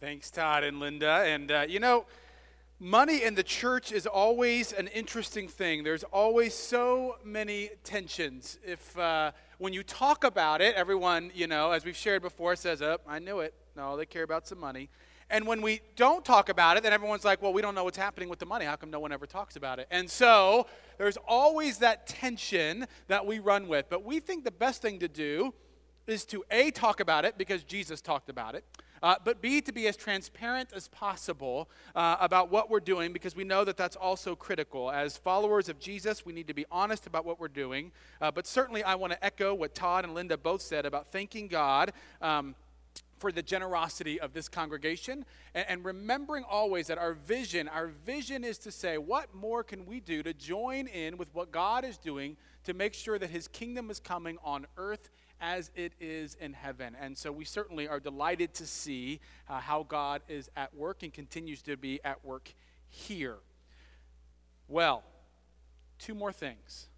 Thanks, Todd and Linda. And, uh, you know, money in the church is always an interesting thing. There's always so many tensions. If, uh, when you talk about it, everyone, you know, as we've shared before, says, oh, I knew it. No, they care about some money. And when we don't talk about it, then everyone's like, well, we don't know what's happening with the money. How come no one ever talks about it? And so there's always that tension that we run with. But we think the best thing to do is to A, talk about it because Jesus talked about it. Uh, but B, to be as transparent as possible uh, about what we're doing because we know that that's also critical. As followers of Jesus, we need to be honest about what we're doing. Uh, but certainly, I want to echo what Todd and Linda both said about thanking God. Um, for the generosity of this congregation and, and, remembering always that our vision our vision is to say what more can we do to join in with what god is doing to make sure that his kingdom is coming on earth as it is in heaven. And so we certainly are delighted to see uh, how God is at work and continues to be at work here. Well, two more things.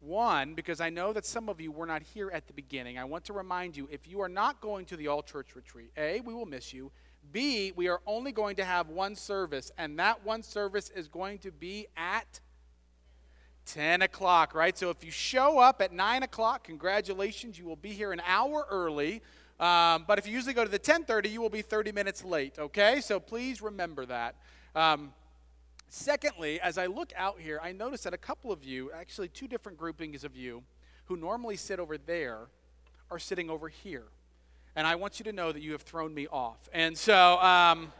One, because I know that some of you were not here at the beginning, I want to remind you if you are not going to the all church retreat, A, we will miss you. B, we are only going to have one service, and that one service is going to be at 10 o'clock, right? So if you show up at 9 o'clock, congratulations, you will be here an hour early. Um, but if you usually go to the 10:30, you will be 30 minutes late. Okay, so please remember that. Um, secondly, as I look out here, I notice that a couple of you, actually two different groupings of you, who normally sit over there, are sitting over here, and I want you to know that you have thrown me off. And so. Um,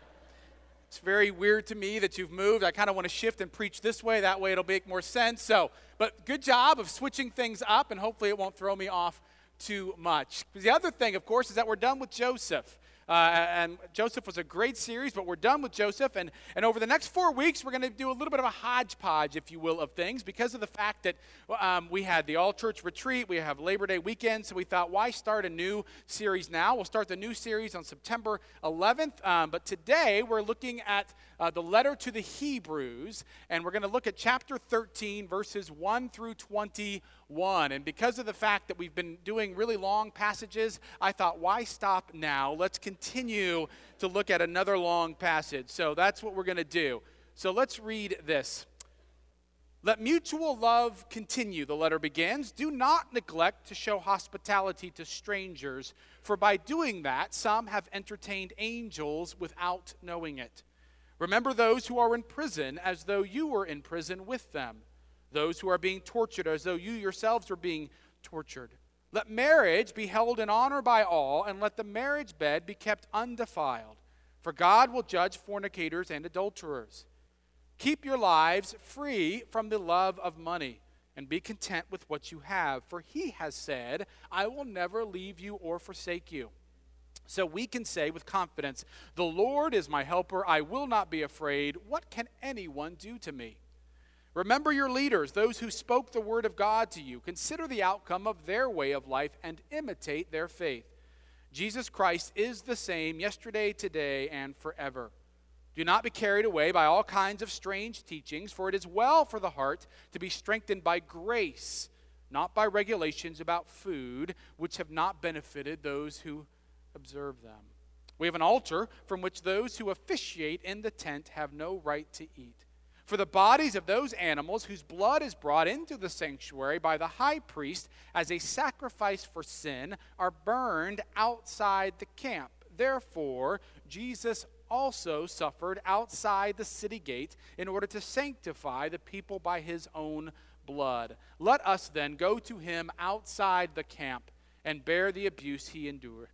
it's very weird to me that you've moved. I kind of want to shift and preach this way. That way it'll make more sense. So, but good job of switching things up, and hopefully it won't throw me off too much. The other thing, of course, is that we're done with Joseph. Uh, and Joseph was a great series, but we're done with Joseph. And, and over the next four weeks, we're going to do a little bit of a hodgepodge, if you will, of things because of the fact that um, we had the all church retreat, we have Labor Day weekend. So we thought, why start a new series now? We'll start the new series on September 11th. Um, but today, we're looking at uh, the letter to the Hebrews, and we're going to look at chapter 13, verses 1 through 21. And because of the fact that we've been doing really long passages, I thought, why stop now? Let's continue to look at another long passage. So that's what we're going to do. So let's read this. Let mutual love continue, the letter begins. Do not neglect to show hospitality to strangers, for by doing that, some have entertained angels without knowing it. Remember those who are in prison as though you were in prison with them, those who are being tortured as though you yourselves are being tortured. Let marriage be held in honor by all, and let the marriage bed be kept undefiled, for God will judge fornicators and adulterers. Keep your lives free from the love of money, and be content with what you have, for he has said, I will never leave you or forsake you. So we can say with confidence, The Lord is my helper. I will not be afraid. What can anyone do to me? Remember your leaders, those who spoke the word of God to you. Consider the outcome of their way of life and imitate their faith. Jesus Christ is the same yesterday, today, and forever. Do not be carried away by all kinds of strange teachings, for it is well for the heart to be strengthened by grace, not by regulations about food, which have not benefited those who observe them. We have an altar from which those who officiate in the tent have no right to eat. For the bodies of those animals whose blood is brought into the sanctuary by the high priest as a sacrifice for sin are burned outside the camp. Therefore, Jesus also suffered outside the city gate in order to sanctify the people by his own blood. Let us then go to him outside the camp and bear the abuse he endured.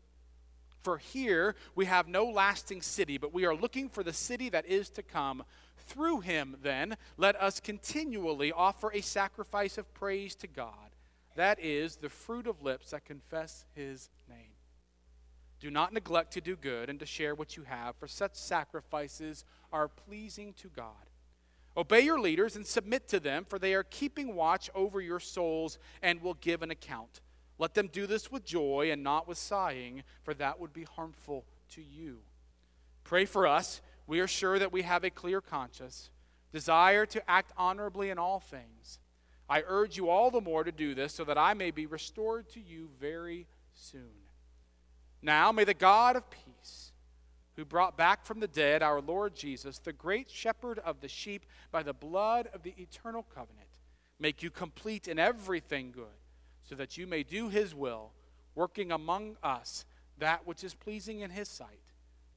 For here we have no lasting city, but we are looking for the city that is to come. Through him, then, let us continually offer a sacrifice of praise to God. That is the fruit of lips that confess his name. Do not neglect to do good and to share what you have, for such sacrifices are pleasing to God. Obey your leaders and submit to them, for they are keeping watch over your souls and will give an account. Let them do this with joy and not with sighing, for that would be harmful to you. Pray for us. We are sure that we have a clear conscience, desire to act honorably in all things. I urge you all the more to do this so that I may be restored to you very soon. Now, may the God of peace, who brought back from the dead our Lord Jesus, the great shepherd of the sheep, by the blood of the eternal covenant, make you complete in everything good, so that you may do his will, working among us that which is pleasing in his sight.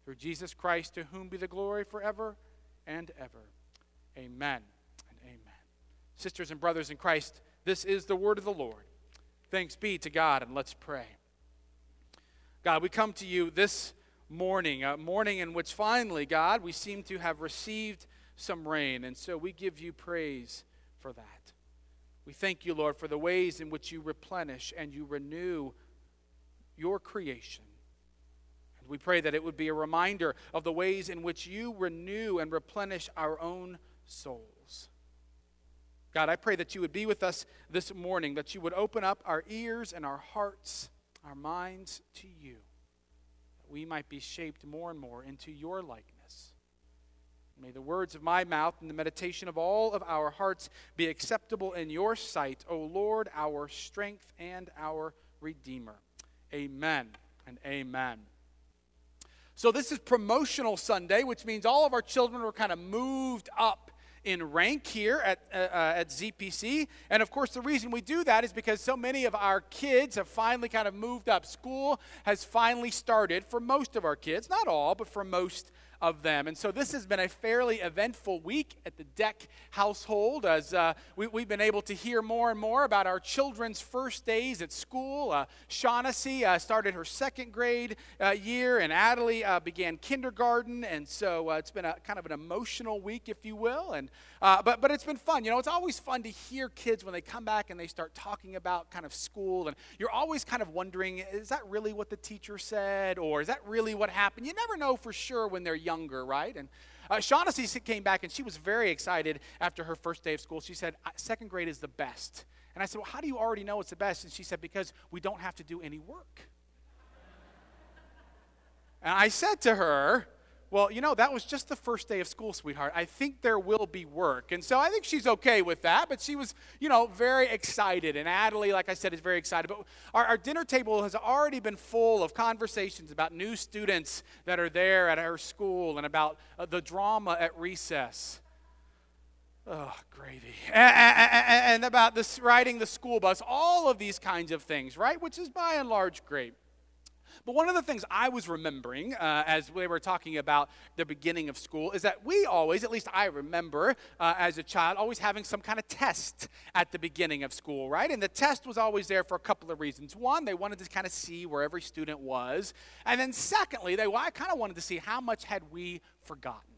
Through Jesus Christ, to whom be the glory forever and ever. Amen and amen. Sisters and brothers in Christ, this is the word of the Lord. Thanks be to God, and let's pray. God, we come to you this morning, a morning in which finally, God, we seem to have received some rain. And so we give you praise for that. We thank you, Lord, for the ways in which you replenish and you renew your creation. We pray that it would be a reminder of the ways in which you renew and replenish our own souls. God, I pray that you would be with us this morning, that you would open up our ears and our hearts, our minds to you that we might be shaped more and more into your likeness. May the words of my mouth and the meditation of all of our hearts be acceptable in your sight, O Lord, our strength and our Redeemer. Amen and amen. So, this is promotional Sunday, which means all of our children were kind of moved up in rank here at, uh, uh at ZPC. And of course, the reason we do that is because so many of our kids have finally kind of moved up. School has finally started for most of our kids, not all, but for most of them. And so this has been a fairly eventful week at the Deck household as uh, we, have been able to hear more and more about our children's first days at school. Uh, Shaughnessy uh, started her second grade uh, year, and Adelie uh, began kindergarten. And so uh, it's been a kind of an emotional week, if you will. And uh, but but it's been fun. You know, it's always fun to hear kids when they come back and they start talking about kind of school, and you're always kind of wondering, is that really what the teacher said, or is that really what happened? You never know for sure when they're younger, right? And uh, Shaughnessy came back and she was very excited after her first day of school. She said, second grade is the best. And I said, well, how do you already know it's the best? And she said, because we don't have to do any work. and I said to her, well, you know, that was just the first day of school, sweetheart. I think there will be work. And so I think she's okay with that, but she was, you know, very excited. And Adelie, like I said, is very excited. But our, our dinner table has already been full of conversations about new students that are there at our school and about uh, the drama at recess. Oh, gravy. And, and about this riding the school bus, all of these kinds of things, right? Which is by and large great. But one of the things I was remembering uh, as we were talking about the beginning of school is that we always, at least I remember uh, as a child, always having some kind of test at the beginning of school, right? And the test was always there for a couple of reasons. One, they wanted to kind of see where every student was. And then secondly, they well, I kind of wanted to see how much had we forgotten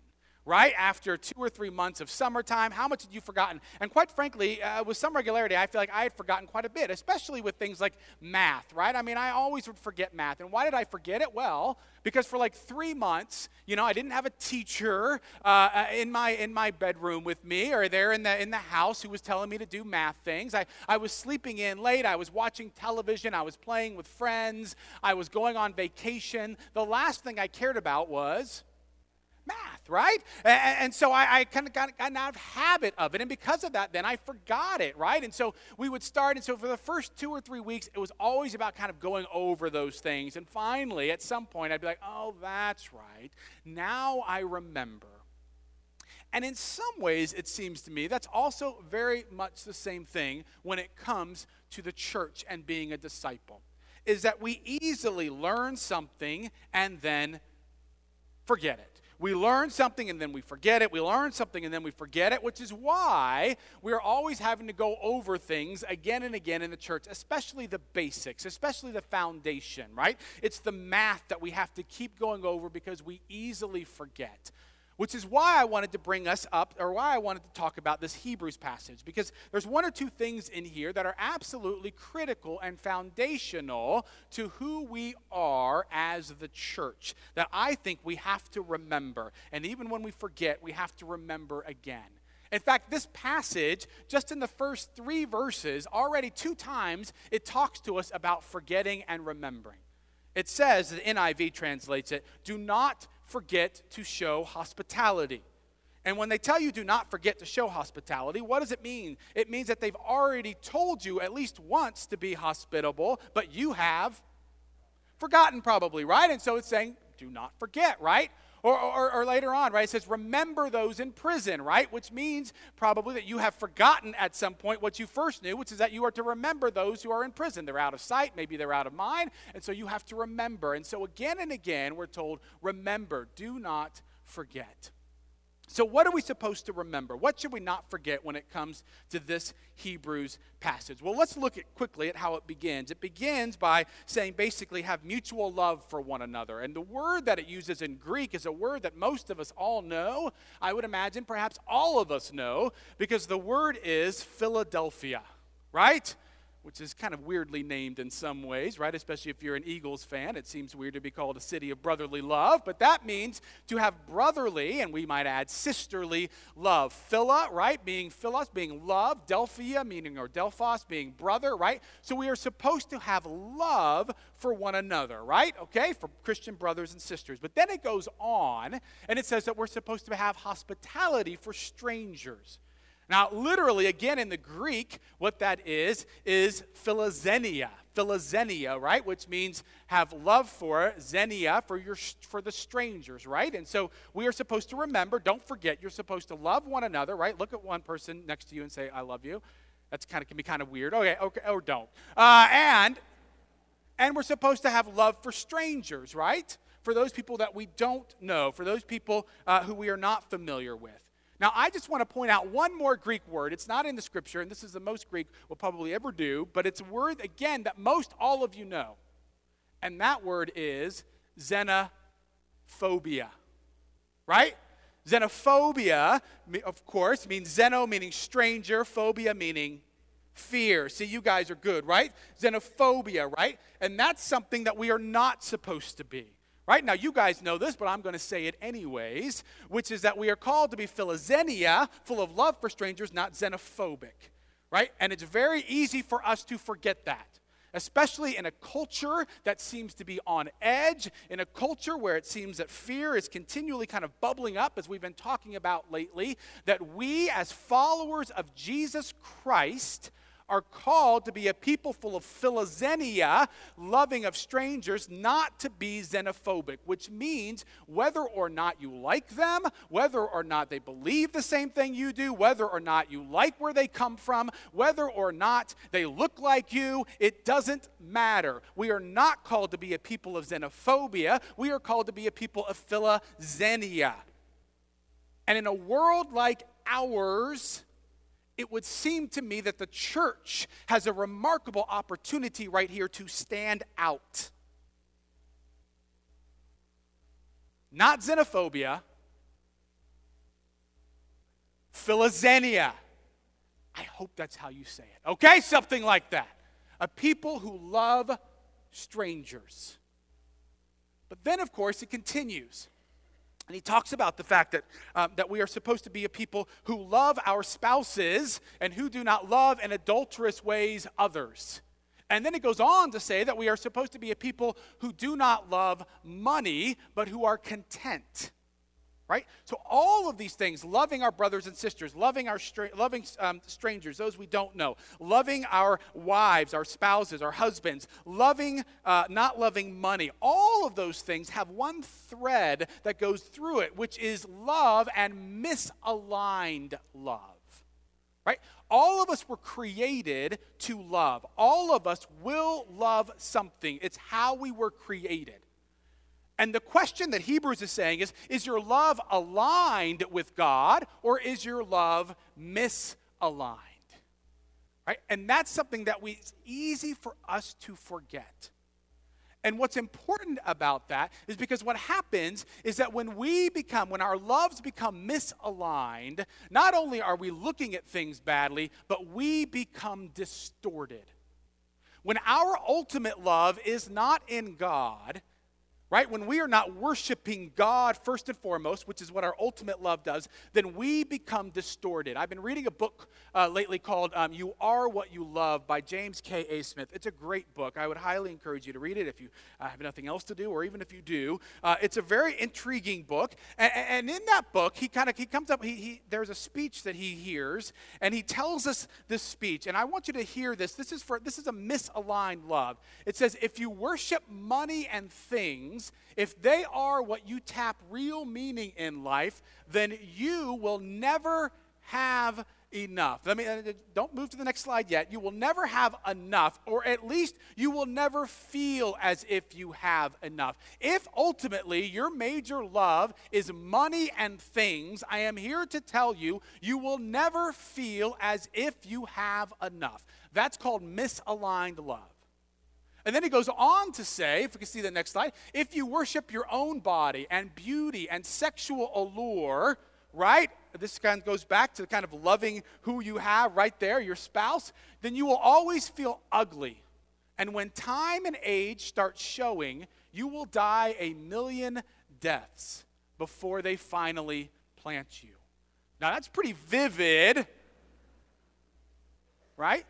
right? After two or three months of summertime, how much had you forgotten? And quite frankly, uh, with some regularity, I feel like I had forgotten quite a bit, especially with things like math, right? I mean, I always would forget math. And why did I forget it? Well, because for like three months, you know, I didn't have a teacher uh, uh in my in my bedroom with me or there in the in the house who was telling me to do math things. I, I was sleeping in late. I was watching television. I was playing with friends. I was going on vacation. The last thing I cared about was math, right? And, and so I, I kind of got, got out of habit of it. And because of that, then I forgot it, right? And so we would start. And so for the first two or three weeks, it was always about kind of going over those things. And finally, at some point, I'd be like, oh, that's right. Now I remember. And in some ways, it seems to me that's also very much the same thing when it comes to the church and being a disciple. Is that we easily learn something and then forget it. We learn something and then we forget it. We learn something and then we forget it, which is why we're always having to go over things again and again in the church, especially the basics, especially the foundation, right? It's the math that we have to keep going over because we easily forget which is why I wanted to bring us up, or why I wanted to talk about this Hebrews passage, because there's one or two things in here that are absolutely critical and foundational to who we are as the church that I think we have to remember. And even when we forget, we have to remember again. In fact, this passage, just in the first three verses, already two times, it talks to us about forgetting and remembering. It says, the NIV translates it, do not forget to show hospitality. And when they tell you do not forget to show hospitality, what does it mean? It means that they've already told you at least once to be hospitable, but you have forgotten probably, right? And so it's saying do not forget, right? Or, or, or, later on, right? It says, remember those in prison, right? Which means probably that you have forgotten at some point what you first knew, which is that you are to remember those who are in prison. They're out of sight, maybe they're out of mind, and so you have to remember. And so again and again, we're told, remember, do not forget. So, what are we supposed to remember? What should we not forget when it comes to this Hebrews passage? Well, let's look at quickly at how it begins. It begins by saying basically have mutual love for one another. And the word that it uses in Greek is a word that most of us all know. I would imagine perhaps all of us know because the word is Philadelphia, right? Which is kind of weirdly named in some ways, right? Especially if you're an Eagles fan. It seems weird to be called a city of brotherly love, but that means to have brotherly, and we might add sisterly love. Phila, right? Being philos, being love. Delphia, meaning, or Delphos, being brother, right? So we are supposed to have love for one another, right? Okay? For Christian brothers and sisters. But then it goes on, and it says that we're supposed to have hospitality for strangers. Now, literally, again in the Greek, what that is, is philoxenia. Philoxenia, right? Which means have love for, xenia, for, your, for the strangers, right? And so we are supposed to remember, don't forget, you're supposed to love one another, right? Look at one person next to you and say, I love you. That's kind of can be kind of weird. Okay, okay, or don't. Uh, and and we're supposed to have love for strangers, right? For those people that we don't know, for those people uh, who we are not familiar with. Now, I just want to point out one more Greek word. It's not in the scripture, and this is the most Greek we'll probably ever do, but it's a word, again, that most all of you know. And that word is xenophobia. Right? Xenophobia, of course, means xeno meaning stranger, phobia meaning fear. See, you guys are good, right? Xenophobia, right? And that's something that we are not supposed to be. Right? Now, you guys know this, but I'm going to say it anyways, which is that we are called to be philoxenia, full of love for strangers, not xenophobic. Right? And it's very easy for us to forget that, especially in a culture that seems to be on edge, in a culture where it seems that fear is continually kind of bubbling up, as we've been talking about lately, that we, as followers of Jesus Christ, are called to be a people full of philoxenia, loving of strangers, not to be xenophobic, which means whether or not you like them, whether or not they believe the same thing you do, whether or not you like where they come from, whether or not they look like you, it doesn't matter. We are not called to be a people of xenophobia, we are called to be a people of philoxenia. And in a world like ours, it would seem to me that the church has a remarkable opportunity right here to stand out. Not xenophobia, philoxenia. I hope that's how you say it. Okay? Something like that. A people who love strangers. But then, of course, it continues. And he talks about the fact that, um, that we are supposed to be a people who love our spouses and who do not love in adulterous ways others. And then it goes on to say that we are supposed to be a people who do not love money, but who are content right? So all of these things, loving our brothers and sisters, loving our loving um, strangers, those we don't know, loving our wives, our spouses, our husbands, loving, uh, not loving money, all of those things have one thread that goes through it, which is love and misaligned love. Right? All of us were created to love. All of us will love something. It's how we were created. And the question that Hebrews is saying is Is your love aligned with God or is your love misaligned? Right? And that's something that we, it's easy for us to forget. And what's important about that is because what happens is that when we become, when our loves become misaligned, not only are we looking at things badly, but we become distorted. When our ultimate love is not in God, right? When we are not worshiping God first and foremost, which is what our ultimate love does, then we become distorted. I've been reading a book uh, lately called um, You Are What You Love by James K.A. Smith. It's a great book. I would highly encourage you to read it if you uh, have nothing else to do, or even if you do. Uh, it's a very intriguing book. And, and in that book, he kind of he comes up, he, he, there's a speech that he hears, and he tells us this speech. And I want you to hear this. This is, for, this is a misaligned love. It says, If you worship money and things, things, if they are what you tap real meaning in life, then you will never have enough. Let me uh, don't move to the next slide yet. You will never have enough, or at least you will never feel as if you have enough. If ultimately your major love is money and things, I am here to tell you, you will never feel as if you have enough. That's called misaligned love. And then he goes on to say, if we can see the next slide, if you worship your own body and beauty and sexual allure, right? This kind of goes back to the kind of loving who you have right there, your spouse, then you will always feel ugly. And when time and age start showing, you will die a million deaths before they finally plant you. Now, that's pretty vivid, right?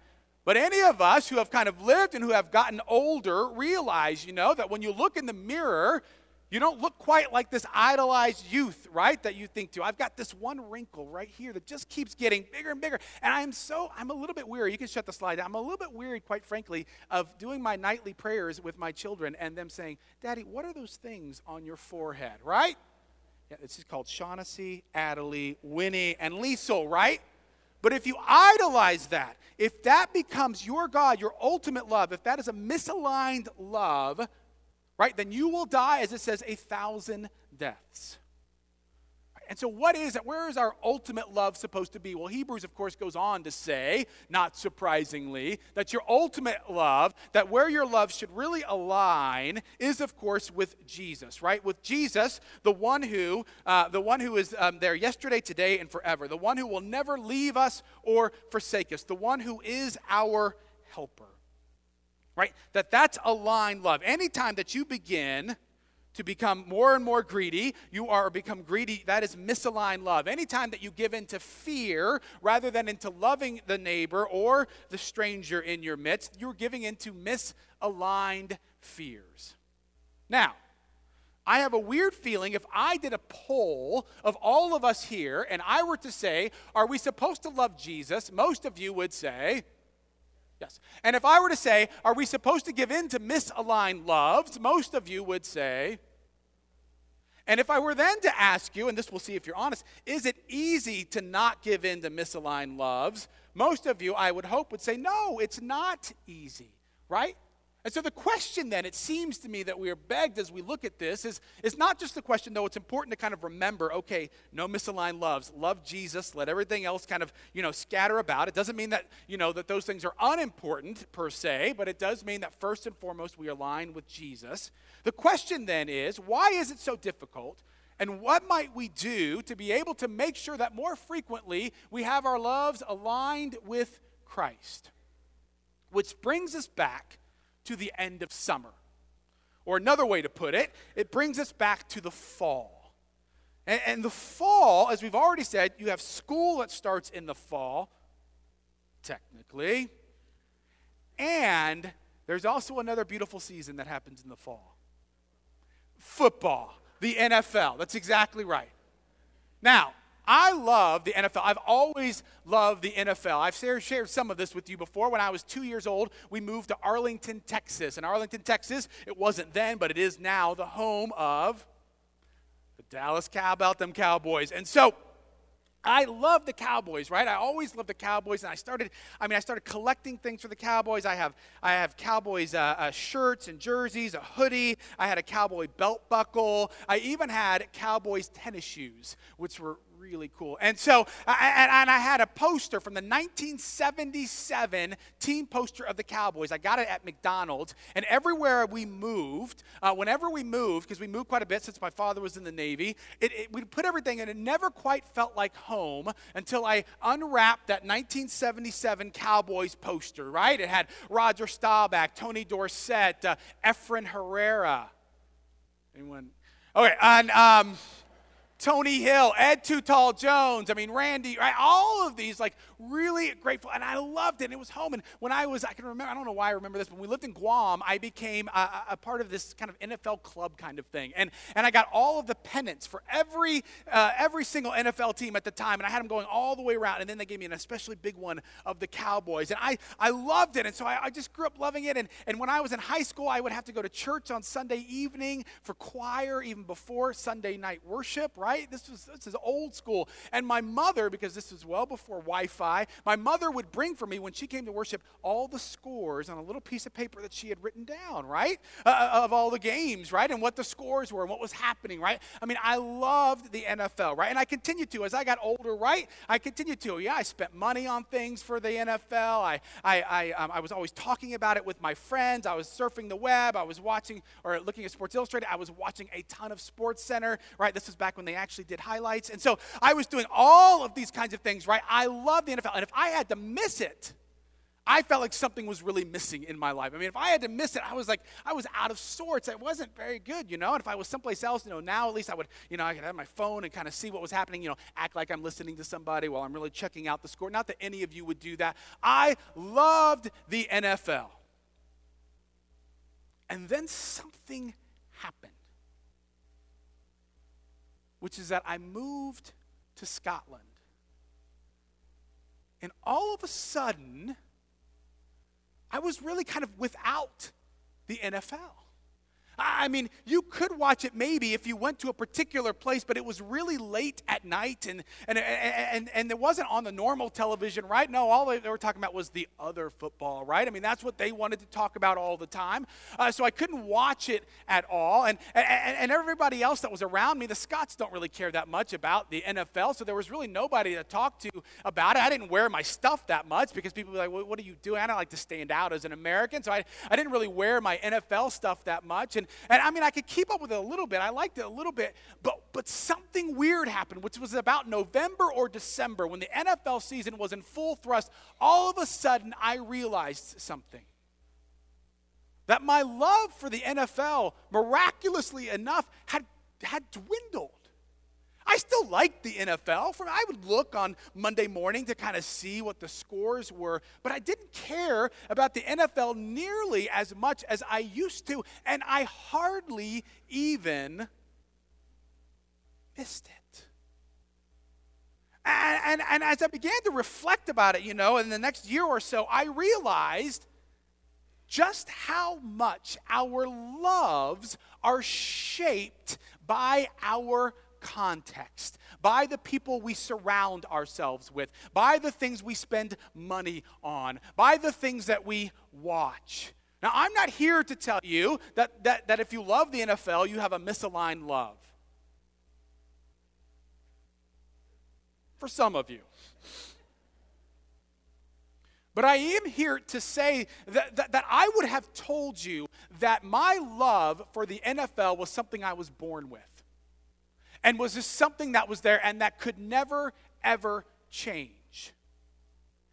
But any of us who have kind of lived and who have gotten older realize, you know, that when you look in the mirror, you don't look quite like this idolized youth, right? That you think to. I've got this one wrinkle right here that just keeps getting bigger and bigger. And I'm so, I'm a little bit weary. You can shut the slide down. I'm a little bit weary, quite frankly, of doing my nightly prayers with my children and them saying, Daddy, what are those things on your forehead, right? Yeah, this is called Shaughnessy, Adelie, Winnie, and Liesel, right? But if you idolize that, if that becomes your God, your ultimate love, if that is a misaligned love, right, then you will die, as it says, a thousand deaths. And so, what is it? Where is our ultimate love supposed to be? Well, Hebrews, of course, goes on to say, not surprisingly, that your ultimate love, that where your love should really align, is, of course, with Jesus, right? With Jesus, the one who, uh, the one who is um, there yesterday, today, and forever, the one who will never leave us or forsake us, the one who is our helper right? That that's aligned love. Anytime that you begin to become more and more greedy, you are become greedy, that is misaligned love. Anytime that you give into fear rather than into loving the neighbor or the stranger in your midst, you're giving into misaligned fears. Now, I have a weird feeling if I did a poll of all of us here and I were to say, Are we supposed to love Jesus? Most of you would say, Yes. And if I were to say, are we supposed to give in to misaligned loves? Most of you would say. And if I were then to ask you, and this we'll see if you're honest, is it easy to not give in to misaligned loves? Most of you, I would hope, would say, no, it's not easy, right? And so the question then, it seems to me that we are begged as we look at this, is, is not just the question, though it's important to kind of remember, okay, no misaligned loves. Love Jesus, let everything else kind of, you know, scatter about. It doesn't mean that, you know, that those things are unimportant per se, but it does mean that first and foremost we align with Jesus. The question then is, why is it so difficult? And what might we do to be able to make sure that more frequently we have our loves aligned with Christ? Which brings us back to the end of summer. Or another way to put it, it brings us back to the fall. And, and, the fall, as we've already said, you have school that starts in the fall, technically. And there's also another beautiful season that happens in the fall football, the NFL. That's exactly right. Now, I love the NFL. I've always loved the NFL. I've shared some of this with you before. When I was two years old, we moved to Arlington, Texas. And Arlington, Texas, it wasn't then, but it is now the home of the Dallas Cowboys, them Cowboys. And so I love the Cowboys, right? I always loved the Cowboys, and I started. I mean, I started collecting things for the Cowboys. I have, I have Cowboys uh, uh, shirts and jerseys, a hoodie. I had a Cowboy belt buckle. I even had Cowboys tennis shoes, which were really cool. And so, and I had a poster from the 1977 team poster of the Cowboys. I got it at McDonald's. And everywhere we moved, uh, whenever we moved, because we moved quite a bit since my father was in the Navy, it, it, we put everything, and it never quite felt like home until I unwrapped that 1977 Cowboys poster, right? It had Roger Staubach, Tony Dorsett, uh, Efren Herrera. Anyone? Okay, and. Um, Tony Hill, Ed Too Tall Jones, I mean, Randy, right? All of these, like, really grateful. And I loved it. And it was home. And when I was, I can remember, I don't know why I remember this, but we lived in Guam, I became a, a part of this kind of NFL club kind of thing. And, and I got all of the pennants for every, uh, every single NFL team at the time. And I had them going all the way around. And then they gave me an especially big one of the Cowboys. And I, I loved it. And so I, I just grew up loving it. And, and when I was in high school, I would have to go to church on Sunday evening for choir, even before Sunday night worship, right? Right? This was this is old school. And my mother, because this was well before Wi-Fi, my mother would bring for me when she came to worship all the scores on a little piece of paper that she had written down, right, uh, uh of all the games, right, and what the scores were and what was happening, right. I mean, I loved the NFL, right, and I continued to as I got older, right. I continued to. Yeah, I spent money on things for the NFL. I I I, um, I was always talking about it with my friends. I was surfing the web. I was watching or looking at Sports Illustrated. I was watching a ton of Sports Center, right. This was back when they actually did highlights. And so I was doing all of these kinds of things, right? I love the NFL. And if I had to miss it, I felt like something was really missing in my life. I mean, if I had to miss it, I was like, I was out of sorts. It wasn't very good, you know. And if I was someplace else, you know, now at least I would, you know, I could have my phone and kind of see what was happening, you know, act like I'm listening to somebody while I'm really checking out the score. Not that any of you would do that. I loved the NFL. And then something happened which is that I moved to Scotland. And all of a sudden, I was really kind of without the NFL. I mean, you could watch it maybe if you went to a particular place, but it was really late at night and, and, and, and it wasn't on the normal television, right? No, all they were talking about was the other football, right? I mean, that's what they wanted to talk about all the time. Uh, so I couldn't watch it at all. And, and, and everybody else that was around me, the Scots don't really care that much about the NFL, so there was really nobody to talk to about it. I didn't wear my stuff that much because people were like, what are you doing? I don't like to stand out as an American, so I, I didn't really wear my NFL stuff that much. And and, I mean, I could keep up with it a little bit. I liked it a little bit, but, but something weird happened, which was about November or December when the NFL season was in full thrust. All of a sudden, I realized something. That my love for the NFL, miraculously enough, had, had dwindled. I still liked the NFL. From I would look on Monday morning to kind of see what the scores were, but I didn't care about the NFL nearly as much as I used to, and I hardly even missed it. And, and, and as I began to reflect about it, you know, in the next year or so, I realized just how much our loves are shaped by our context, by the people we surround ourselves with, by the things we spend money on, by the things that we watch. Now, I'm not here to tell you that, that, that if you love the NFL, you have a misaligned love. For some of you. But I am here to say that, that, that, I would have told you that my love for the NFL was something I was born with and was just something that was there and that could never, ever change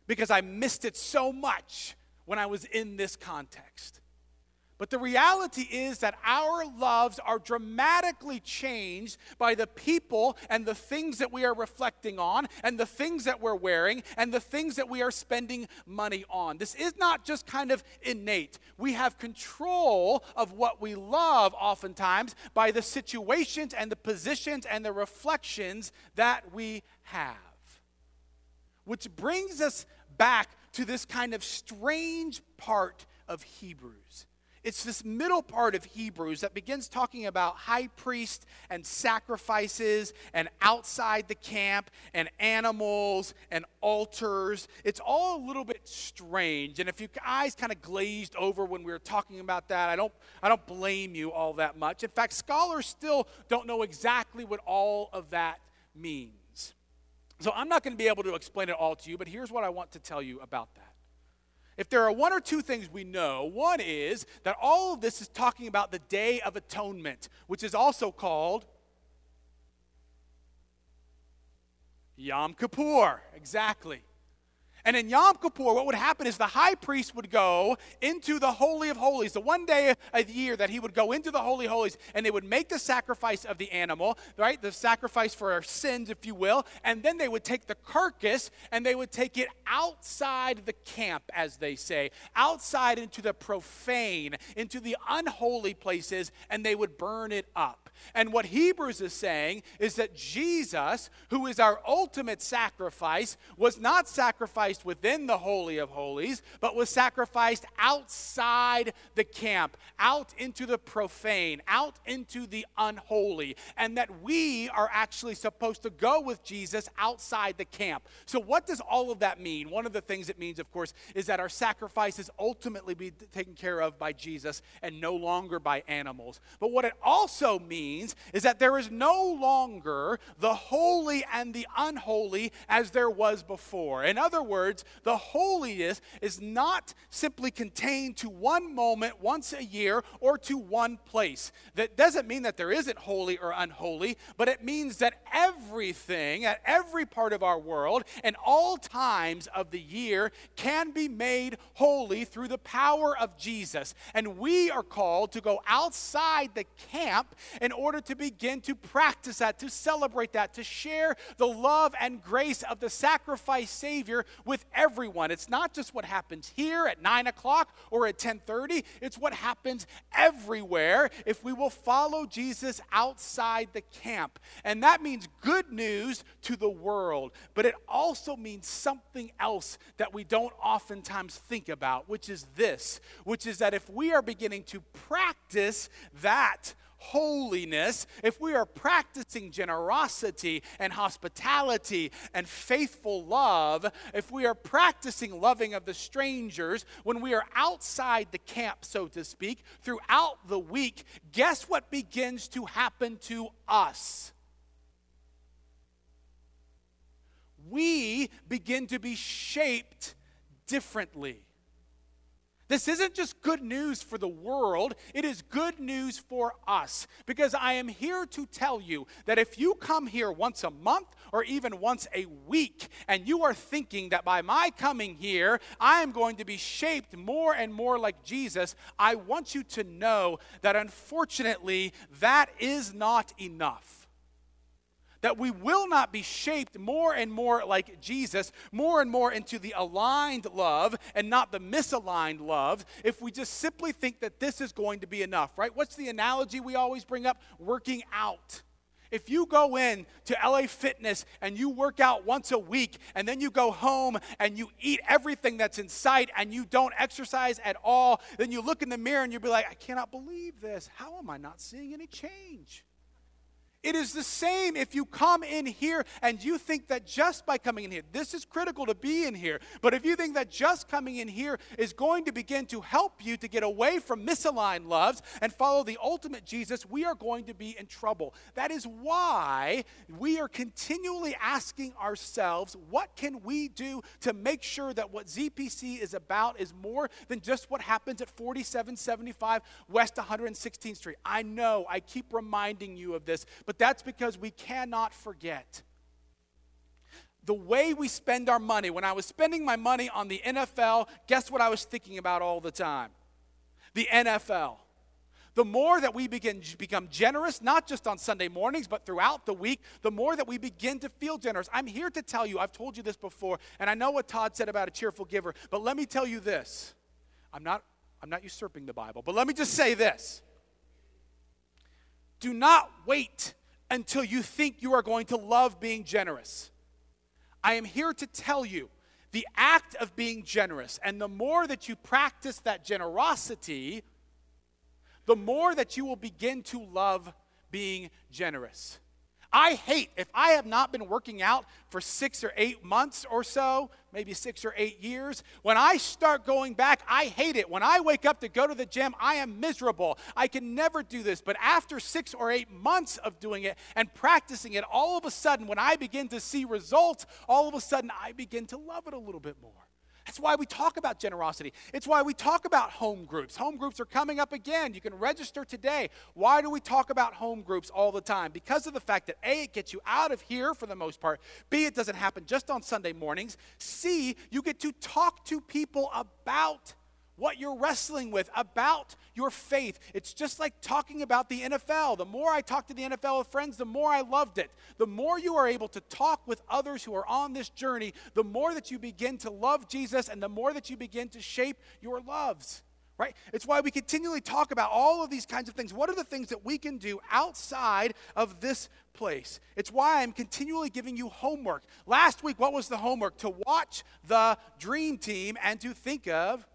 because I missed it so much when I was in this context. But the reality is that our loves are dramatically changed by the people and the things that we are reflecting on, and the things that we're wearing, and the things that we are spending money on. This is not just kind of innate. We have control of what we love oftentimes by the situations and the positions and the reflections that we have. Which brings us back to this kind of strange part of Hebrews it's this middle part of Hebrews that begins talking about high priest and sacrifices and outside the camp and animals and altars. It's all a little bit strange. And if your eyes kind of glazed over when we were talking about that, I don't, I don't blame you all that much. In fact, scholars still don't know exactly what all of that means. So I'm not going to be able to explain it all to you, but here's what I want to tell you about that. If there are one or two things we know, one is that all of this is talking about the Day of Atonement, which is also called Yom Kippur. Exactly. And in Yom Kippur, what would happen is the high priest would go into the Holy of Holies, the one day a year that he would go into the Holy Holies, and they would make the sacrifice of the animal, right? The sacrifice for our sins, if you will. And then they would take the carcass and they would take it outside the camp, as they say, outside into the profane, into the unholy places, and they would burn it up. And what Hebrews is saying is that Jesus, who is our ultimate sacrifice, was not sacrificed within the Holy of Holies, but was sacrificed outside the camp, out into the profane, out into the unholy. And that we are actually supposed to go with Jesus outside the camp. So, what does all of that mean? One of the things it means, of course, is that our sacrifices ultimately be taken care of by Jesus and no longer by animals. But what it also means means is that there is no longer the holy and the unholy as there was before. In other words, the holiness is not simply contained to one moment once a year or to one place. That doesn't mean that there isn't holy or unholy, but it means that everything at every part of our world and all times of the year can be made holy through the power of Jesus. And we are called to go outside the camp in order to begin to practice that, to celebrate that, to share the love and grace of the sacrifice Savior with everyone. It's not just what happens here at 9 o'clock or at 1030. It's what happens everywhere if we will follow Jesus outside the camp. And that means good news to the world, but it also means something else that we don't oftentimes think about, which is this, which is that if we are beginning to practice that holiness, if we are practicing generosity and hospitality and faithful love, if we are practicing loving of the strangers, when we are outside the camp, so to speak, throughout the week, guess what begins to happen to us? We begin to be shaped differently. This isn't just good news for the world, it is good news for us. Because I am here to tell you that if you come here once a month or even once a week and you are thinking that by my coming here I am going to be shaped more and more like Jesus, I want you to know that unfortunately that is not enough that we will not be shaped more and more like Jesus, more and more into the aligned love and not the misaligned love, if we just simply think that this is going to be enough, right? What's the analogy we always bring up? Working out. If you go in to LA Fitness and you work out once a week and then you go home and you eat everything that's in sight and you don't exercise at all, then you look in the mirror and you'll be like, I cannot believe this. How am I not seeing any change? It is the same if you come in here and you think that just by coming in here, this is critical to be in here, but if you think that just coming in here is going to begin to help you to get away from misaligned loves and follow the ultimate Jesus, we are going to be in trouble. That is why we are continually asking ourselves, what can we do to make sure that what ZPC is about is more than just what happens at 4775 West 116th Street? I know I keep reminding you of this, but but that's because we cannot forget the way we spend our money. When I was spending my money on the NFL, guess what I was thinking about all the time? The NFL. The more that we begin become generous, not just on Sunday mornings, but throughout the week, the more that we begin to feel generous. I'm here to tell you, I've told you this before, and I know what Todd said about a cheerful giver, but let me tell you this. I'm not, I'm not usurping the Bible, but let me just say this. Do not wait until you think you are going to love being generous. I am here to tell you the act of being generous, and the more that you practice that generosity, the more that you will begin to love being generous. I hate if I have not been working out for six or eight months or so, maybe six or eight years. When I start going back, I hate it. When I wake up to go to the gym, I am miserable. I can never do this. But after six or eight months of doing it and practicing it, all of a sudden, when I begin to see results, all of a sudden I begin to love it a little bit more. That's why we talk about generosity. It's why we talk about home groups. Home groups are coming up again. You can register today. Why do we talk about home groups all the time? Because of the fact that A, it gets you out of here for the most part. B, it doesn't happen just on Sunday mornings. C, you get to talk to people about what you're wrestling with, about your faith. It's just like talking about the NFL. The more I talk to the NFL with friends, the more I loved it. The more you are able to talk with others who are on this journey, the more that you begin to love Jesus and the more that you begin to shape your loves. Right? It's why we continually talk about all of these kinds of things. What are the things that we can do outside of this place? It's why I'm continually giving you homework. Last week, what was the homework? To watch the dream team and to think of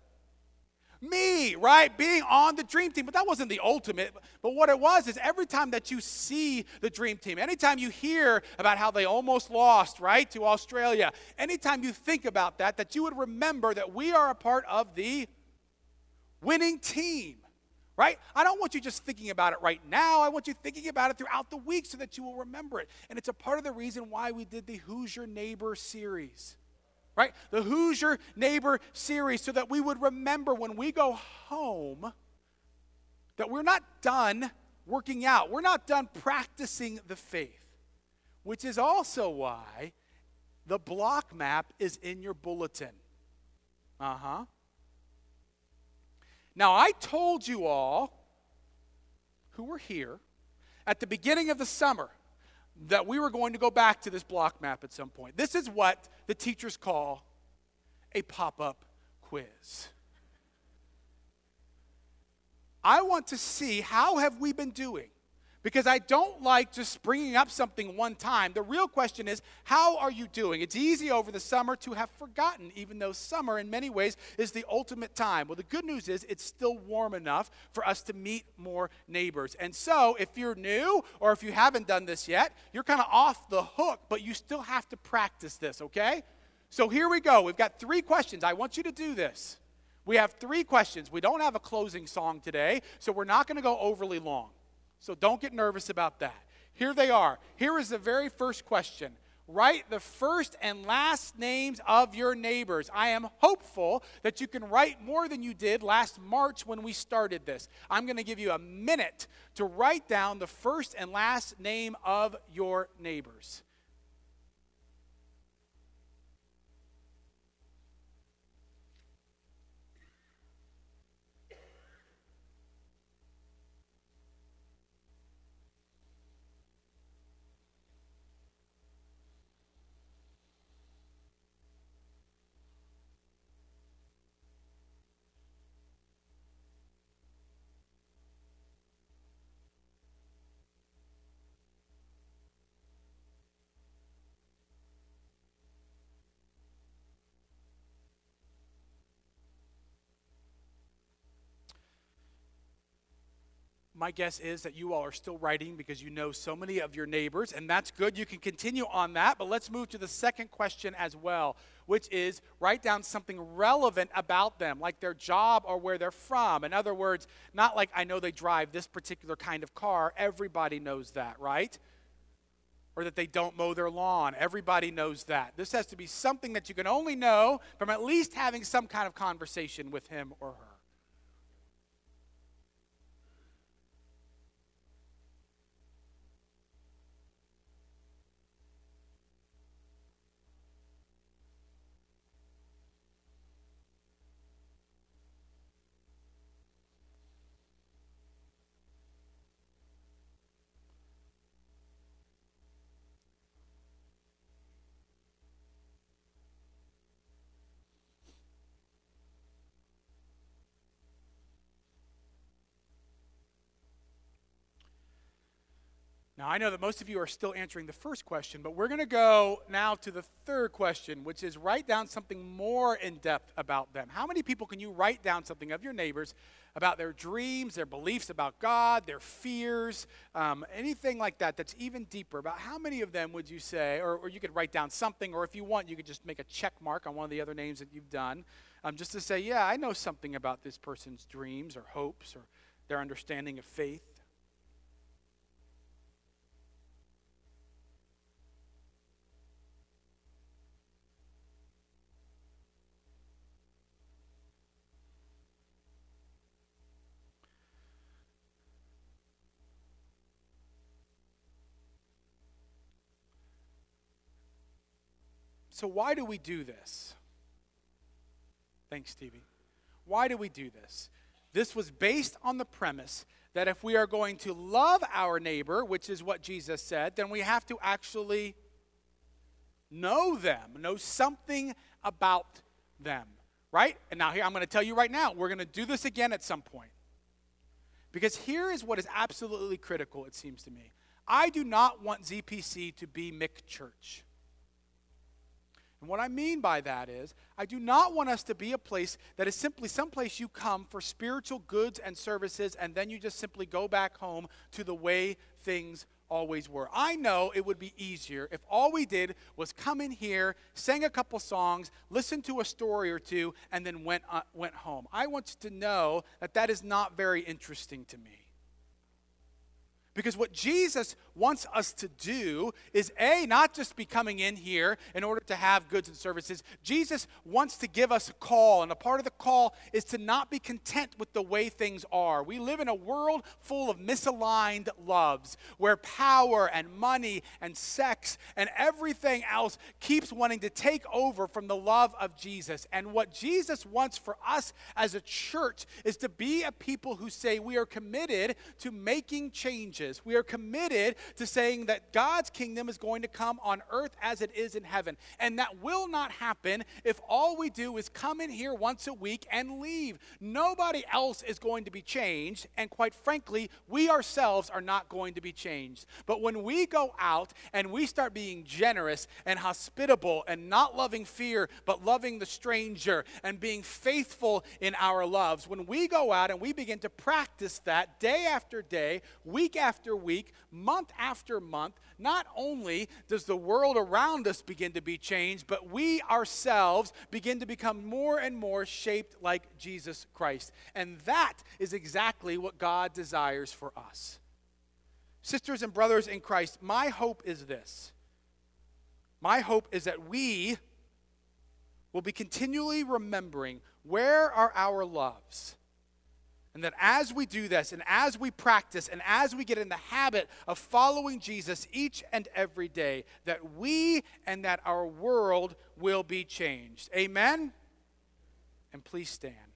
me, right? Being on the dream team. But that wasn't the ultimate. But what it was is every time that you see the dream team, anytime you hear about how they almost lost, right, to Australia, anytime you think about that, that you would remember that we are a part of the winning team. Right? I don't want you just thinking about it right now. I want you thinking about it throughout the week so that you will remember it. And it's a part of the reason why we did the Who's Your Neighbor series right? The Who's Your Neighbor series, so that we would remember when we go home that we're not done working out, we're not done practicing the faith, which is also why the block map is in your bulletin. Uh huh. Now, I told you all who were here at the beginning of the summer that we were going to go back to this block map at some point. This is what the teachers call a pop up quiz. I want to see how have we been doing because I don't like just bringing up something one time. The real question is, how are you doing? It's easy over the summer to have forgotten, even though summer, in many ways, is the ultimate time. Well, the good news is it's still warm enough for us to meet more neighbors. And so, if you're new or if you haven't done this yet, you're kind of off the hook, but you still have to practice this, okay? So here we go. We've got three questions. I want you to do this. We have three questions. We don't have a closing song today, so we're not going to go overly long. So don't get nervous about that. Here they are. Here is the very first question. Write the first and last names of your neighbors. I am hopeful that you can write more than you did last March when we started this. I'm going to give you a minute to write down the first and last name of your neighbors. My guess is that you all are still writing because you know so many of your neighbors, and that's good. You can continue on that, but let's move to the second question as well, which is write down something relevant about them, like their job or where they're from. In other words, not like I know they drive this particular kind of car. Everybody knows that, right? Or that they don't mow their lawn. Everybody knows that. This has to be something that you can only know from at least having some kind of conversation with him or her. Now, I know that most of you are still answering the first question, but we're going to go now to the third question, which is write down something more in depth about them. How many people can you write down something of your neighbors about their dreams, their beliefs about God, their fears, um, anything like that that's even deeper? About how many of them would you say, or, or, you could write down something, or if you want, you could just make a check mark on one of the other names that you've done, um, just to say, yeah, I know something about this person's dreams or hopes or their understanding of faith. So, why do we do this? Thanks, Stevie. Why do we do this? This was based on the premise that if we are going to love our neighbor, which is what Jesus said, then we have to actually know them, know something about them, right? And now, here, I'm going to tell you right now, we're going to do this again at some point. Because here is what is absolutely critical, it seems to me. I do not want ZPC to be McChurch. And what I mean by that is, I do not want us to be a place that is simply some place you come for spiritual goods and services, and then you just simply go back home to the way things always were. I know it would be easier if all we did was come in here, sang a couple songs, listened to a story or two, and then went, uh, went home. I want you to know that that is not very interesting to me. Because what Jesus wants us to do is A, not just be coming in here in order to have goods and services. Jesus wants to give us a call, and a part of the call is to not be content with the way things are. We live in a world full of misaligned loves where power and money and sex and everything else keeps wanting to take over from the love of Jesus. And what Jesus wants for us as a church is to be a people who say we are committed to making changes we are committed to saying that God's kingdom is going to come on earth as it is in heaven. And that will not happen if all we do is come in here once a week and leave. Nobody else is going to be changed. And quite frankly, we ourselves are not going to be changed. But when we go out and we start being generous and hospitable and not loving fear, but loving the stranger and being faithful in our loves, when we go out and we begin to practice that day after day, week after week, month after month, not only does the world around us begin to be changed, but we ourselves begin to become more and more shaped like Jesus Christ. And that is exactly what God desires for us. Sisters and brothers in Christ, my hope is this. My hope is that we will be continually remembering where are our loves and that as we do this, and as we practice, and as we get in the habit of following Jesus each and every day, that we and that our world will be changed. Amen? And please stand.